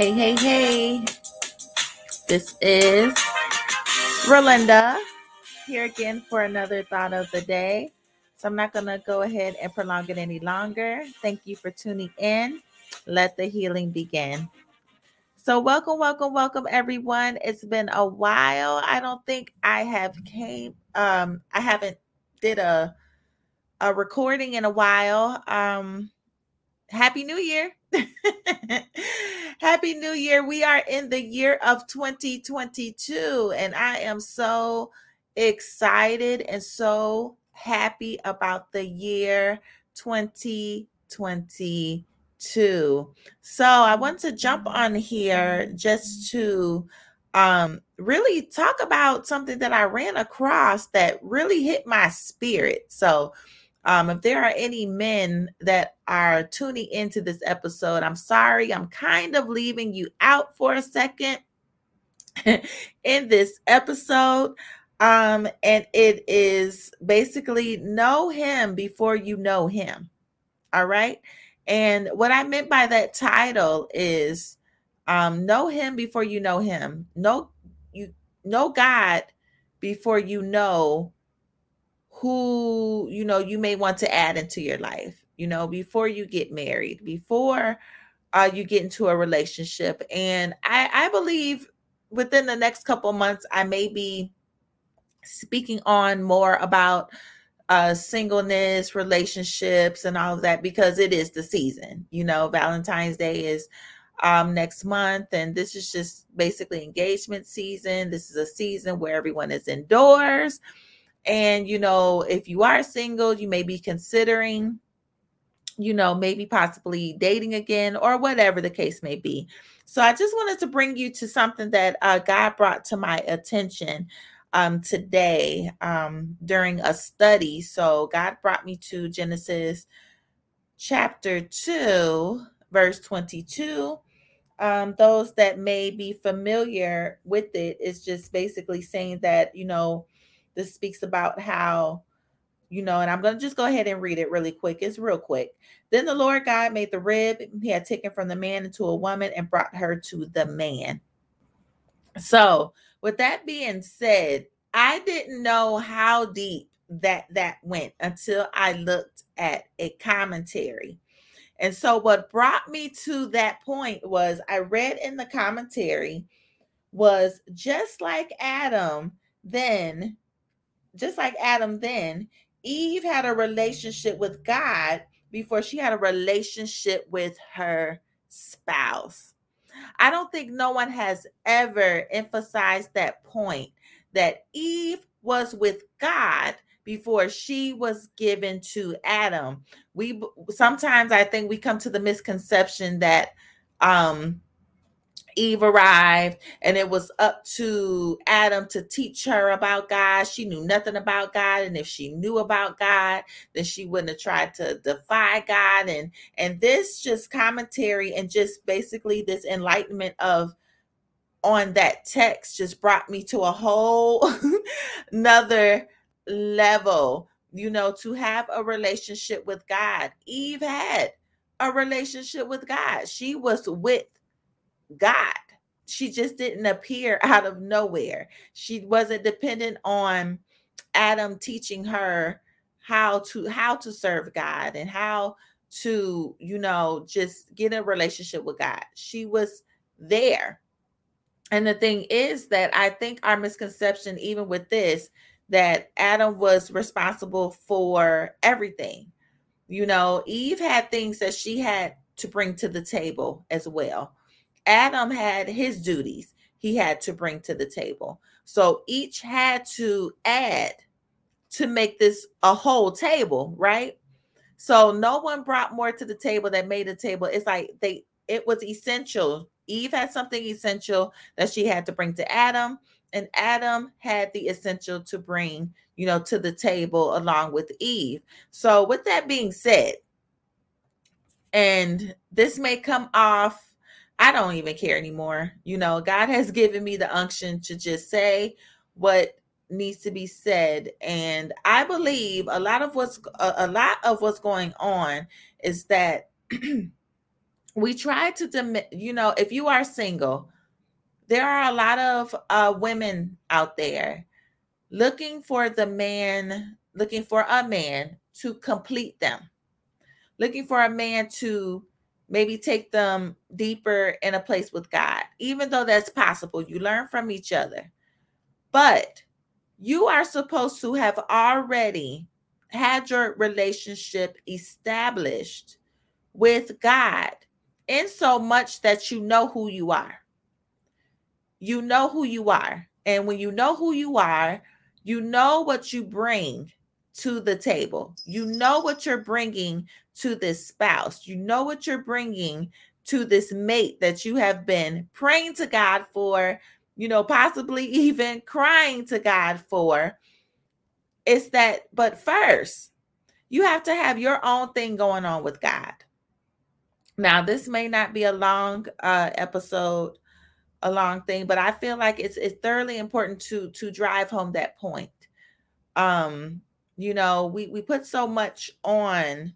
Hey, hey, hey. This is Ralinda here again for another thought of the day. So I'm not going to go ahead and prolong it any longer. Thank you for tuning in. Let the healing begin. So welcome, welcome, welcome everyone. It's been a while. I don't think I have came um I haven't did a a recording in a while. Um happy new year. Happy New Year. We are in the year of 2022, and I am so excited and so happy about the year 2022. So, I want to jump on here just to um really talk about something that I ran across that really hit my spirit. So, um, if there are any men that are tuning into this episode, I'm sorry, I'm kind of leaving you out for a second in this episode. Um, and it is basically know him before you know him. All right. And what I meant by that title is um, know him before you know him. Know you know God before you know who you know you may want to add into your life you know before you get married before uh, you get into a relationship. And i i believe within the next couple months i may be speaking on more about uh singleness relationships and all of that because it is the season you know valentine's day is um next month and this is just basically engagement season. This is a season where everyone is indoors and, you know, if you are single, you may be considering, you know, maybe possibly dating again or whatever the case may be. So I just wanted to bring you to something that uh, God brought to my attention um, today um, during a study. So God brought me to Genesis chapter 2, verse 22. Um, those that may be familiar with it is just basically saying that, you know, this speaks about how you know, and I'm going to just go ahead and read it really quick. It's real quick. Then the Lord God made the rib he had taken from the man into a woman and brought her to the man. So, with that being said, I didn't know how deep that that went until I looked at a commentary. And so what brought me to that point was I read in the commentary was just like Adam then just like Adam then, Eve had a relationship with God before she had a relationship with her spouse. I don't think no one has ever emphasized that point that Eve was with God before she was given to Adam. We sometimes I think we come to the misconception that um Eve arrived and it was up to Adam to teach her about God. She knew nothing about God and if she knew about God, then she wouldn't have tried to defy God and and this just commentary and just basically this enlightenment of on that text just brought me to a whole another level, you know, to have a relationship with God. Eve had a relationship with God. She was with God. She just didn't appear out of nowhere. She wasn't dependent on Adam teaching her how to how to serve God and how to, you know, just get a relationship with God. She was there. And the thing is that I think our misconception even with this that Adam was responsible for everything. You know, Eve had things that she had to bring to the table as well. Adam had his duties he had to bring to the table. So each had to add to make this a whole table, right? So no one brought more to the table that made the table. It's like they it was essential. Eve had something essential that she had to bring to Adam, and Adam had the essential to bring, you know, to the table along with Eve. So with that being said, and this may come off I don't even care anymore. You know, God has given me the unction to just say what needs to be said and I believe a lot of what's a, lot of what's going on is that we try to you know if you are single there are a lot of uh, women out there looking for the man looking for a man to complete them looking for a man to maybe take them deeper in a place with god even though that's possible you learn from each other but you are supposed to have already had your relationship established with god in so much that you know who you are. You know who you are. And when you know who you are, you know what you bring to the table. You know what you're bringing to this spouse. You know what you're bringing to this mate that you have been praying to God for, you know, possibly even crying to God for. It's that, but first, you have to have your own thing going on with God. Now, this may not be a long uh, episode, a long thing, but I feel like it's it's thoroughly important to to drive home that point. Um, you know, we we put so much on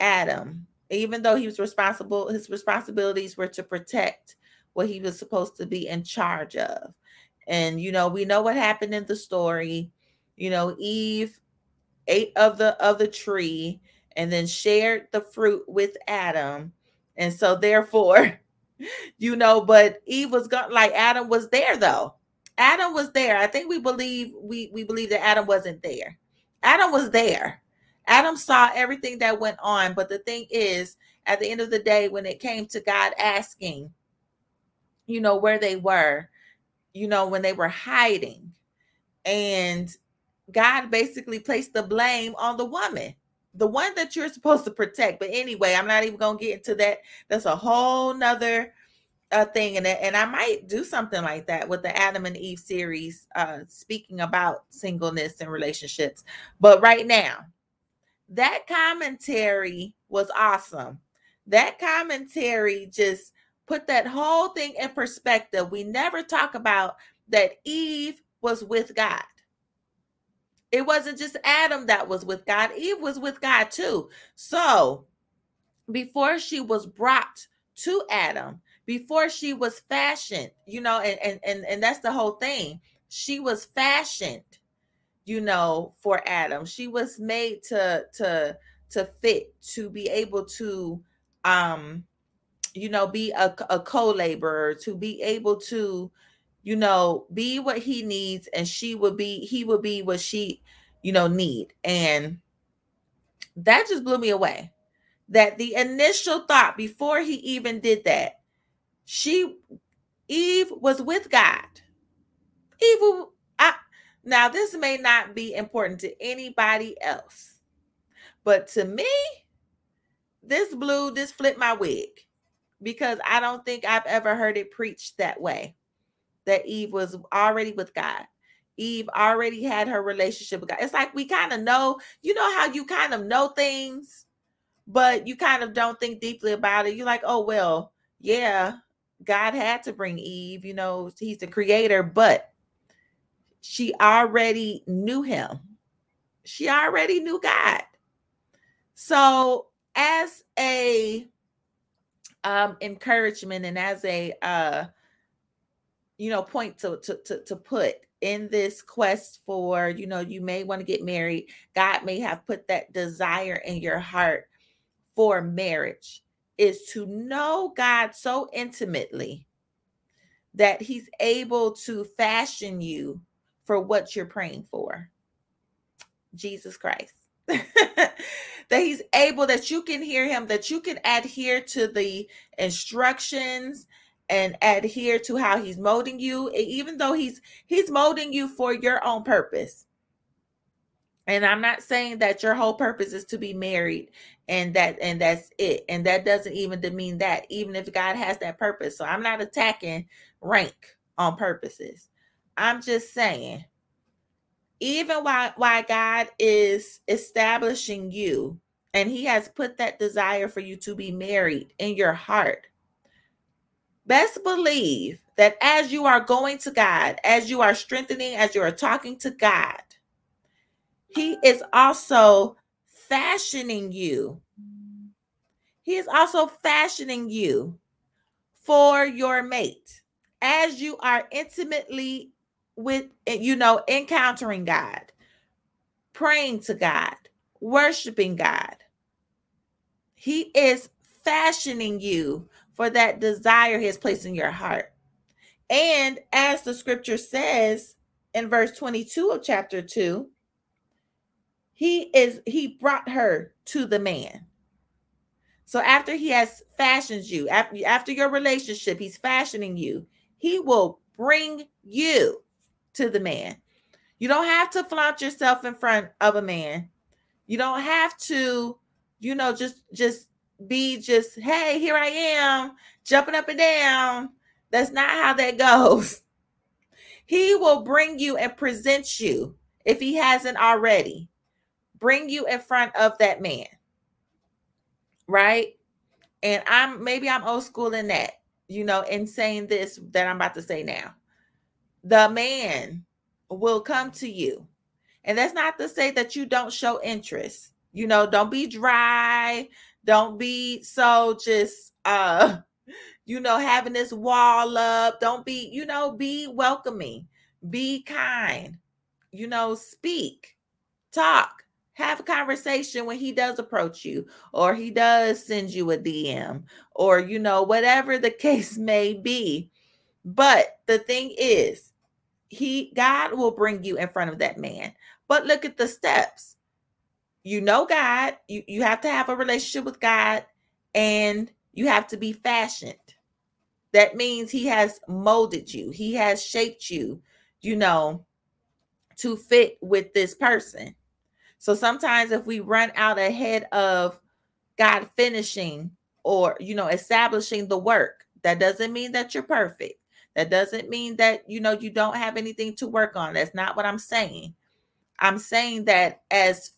Adam, even though he was responsible. His responsibilities were to protect what he was supposed to be in charge of, and you know, we know what happened in the story. You know, Eve ate of the of the tree and then shared the fruit with Adam. And so therefore, you know, but Eve was gone like Adam was there though. Adam was there. I think we believe we we believe that Adam wasn't there. Adam was there. Adam saw everything that went on, but the thing is, at the end of the day, when it came to God asking, you know, where they were, you know, when they were hiding, and God basically placed the blame on the woman the one that you're supposed to protect. But anyway, I'm not even gonna get into that. That's a whole nother uh, thing, and and I might do something like that with the Adam and Eve series, uh, speaking about singleness and relationships. But right now, that commentary was awesome. That commentary just put that whole thing in perspective. We never talk about that Eve was with God. It wasn't just Adam that was with God, Eve was with God too. So before she was brought to Adam, before she was fashioned, you know, and and and, and that's the whole thing. She was fashioned, you know, for Adam. She was made to to to fit to be able to um you know be a, a co-laborer to be able to you know, be what he needs, and she would be, he would be what she, you know, need. And that just blew me away. That the initial thought before he even did that, she, Eve was with God. Eve, now this may not be important to anybody else, but to me, this blew, this flipped my wig because I don't think I've ever heard it preached that way that Eve was already with God. Eve already had her relationship with God. It's like we kind of know, you know how you kind of know things, but you kind of don't think deeply about it. You're like, oh, well, yeah, God had to bring Eve, you know, he's the creator, but she already knew him. She already knew God. So, as a um encouragement and as a uh you know point to, to to to put in this quest for you know you may want to get married god may have put that desire in your heart for marriage is to know god so intimately that he's able to fashion you for what you're praying for. Jesus christ. That he's able that you can hear him that you can adhere to the instructions and adhere to how he's molding you even though he's he's molding you for your own purpose. And i'm not saying that your whole purpose is to be married and that and that's it and that doesn't even demean that even if god has that purpose. So i'm not attacking rank on purposes i'm just saying even why why god is establishing you and he has put that desire for you to be married in your heart Best believe that as you are going to God, as you are strengthening, as you are talking to God, He is also fashioning you. He is also fashioning you for your mate as you are intimately with, eh, you know, encountering God, praying to God, worshiping God. He is fashioning you for that desire He has placed in your heart. And as the scripture says in verse 22 of chapter 2, he is he brought her to the man. So after he has fashioned you, after, after your relationship, he's fashioning you. He will bring you to the man. You don't have to flaunt yourself in front of a man. You don't have to, you know, just just be just, hey, here I am, jumping up and down. That's not how that goes. He will bring you and present you if he hasn't already. Bring you in front of that man. Right? And I'm maybe I'm old school in that, you know, in saying this that I'm about to say now. The man will come to you. And that's not to say that you don't show interest. You know, don't be dry, don't be so just uh you know having this wall up. Don't be, you know, be welcoming, be kind. You know, speak, talk, have a conversation when he does approach you or he does send you a DM or you know whatever the case may be. But the thing is, he God will bring you in front of that man. But look at the steps you know God, you, you have to have a relationship with God, and you have to be fashioned. That means He has molded you, He has shaped you, you know, to fit with this person. So sometimes if we run out ahead of God finishing or, you know, establishing the work, that doesn't mean that you're perfect. That doesn't mean that, you know, you don't have anything to work on. That's not what I'm saying. I'm saying that as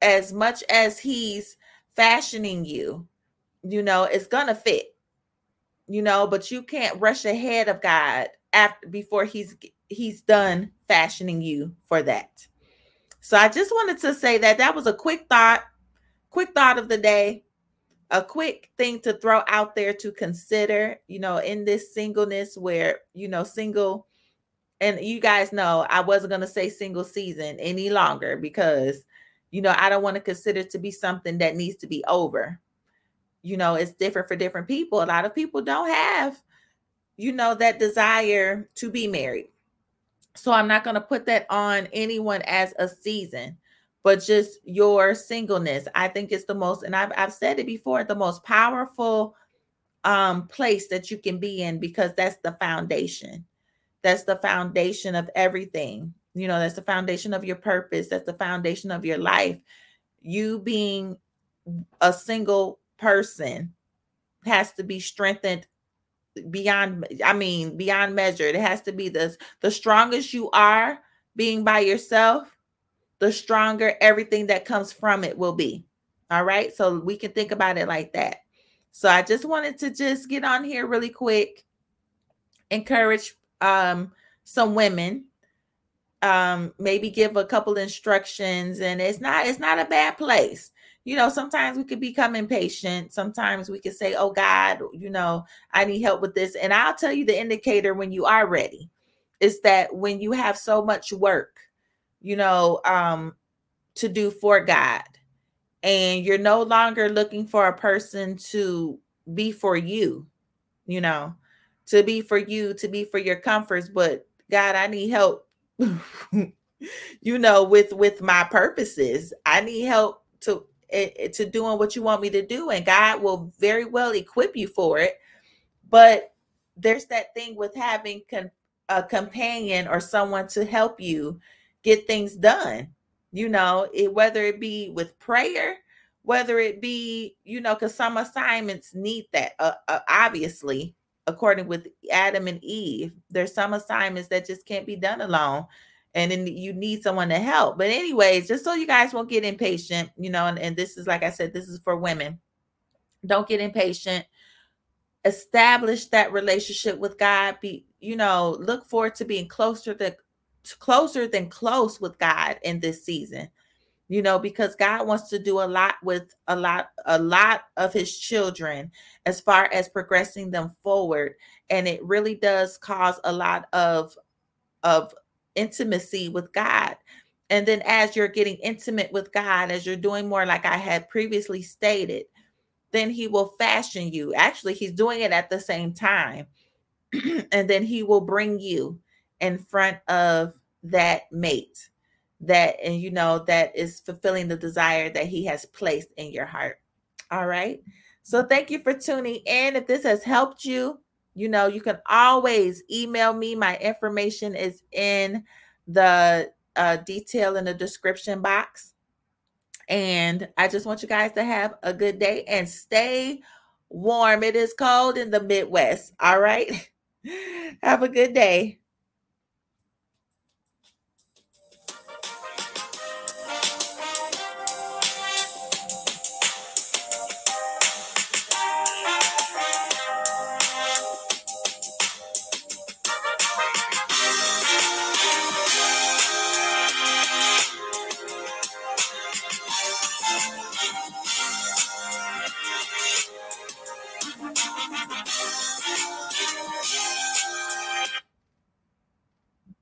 as much as he's fashioning you, you know, it's gonna fit, you know, but you can't rush ahead of God after before he's he's done fashioning you for that. So I just wanted to say that that was a quick thought, quick thought of the day, a quick thing to throw out there to consider, you know, in this singleness where, you know, single and you guys know I wasn't going to say single season any longer because you know, I don't want to consider to be something that needs to be over. You know, it's different for different people. A lot of people don't have, you know, that desire to be married. So I'm not going to put that on anyone as a season, but just your singleness. I think it's the most, and I've, I've said it before, the most powerful um place that you can be in because that's the foundation. That's the foundation of everything you know, that's the foundation of your purpose, that's the foundation of your life. You being a single person has to be strengthened beyond i mean beyond measure it has to be the the strongest you are being by yourself the stronger everything that comes from it will be. All right? So we can think about it like that. So i just wanted to just get on here really quick encourage um some women um maybe give a couple instructions and it's not it's not a bad place. You know sometimes we could become impatient. Sometimes we could say oh god you know i need help with this. And i'll tell you the indicator when you are ready is that when you have so much work you know um to do for god. And you're no longer looking for a person to be for you you know to be for you to be for your comforts but god i need help you know with with my purposes. I need help to eh, eh, to doing what you want me to do and god will very well equip you for it. But there's that thing with having con- a companion or someone to help you get things done you know it, whether it be with prayer whether it be you know because some assignments need that uh, uh, obviously according with Adam and Eve. There's some assignments that just can't be done alone. And then you need someone to help. But, anyways, just so you guys won't get impatient, you know, and, and this is like I said, this is for women. Don't get impatient. Establish that relationship with God. Be, you know, look forward to being closer to closer than close with God in this season you know because god wants to do a lot with a lot a lot of his children as far as progressing them forward and it really does cause a lot of of intimacy with god. And then as you're getting intimate with god as you're doing more like i had previously stated then he will fashion you. Actually he's doing it at the same time and then he will bring you in front of that mate that and you know that is fulfilling the desire that he has placed in your heart. All right? So thank you for tuning in. If this has helped you you know you can always email me. My information is in the uh, detail in the description box. And i just want you guys to have a good day and stay warm. It is cold in the midwest. All right? Have a good day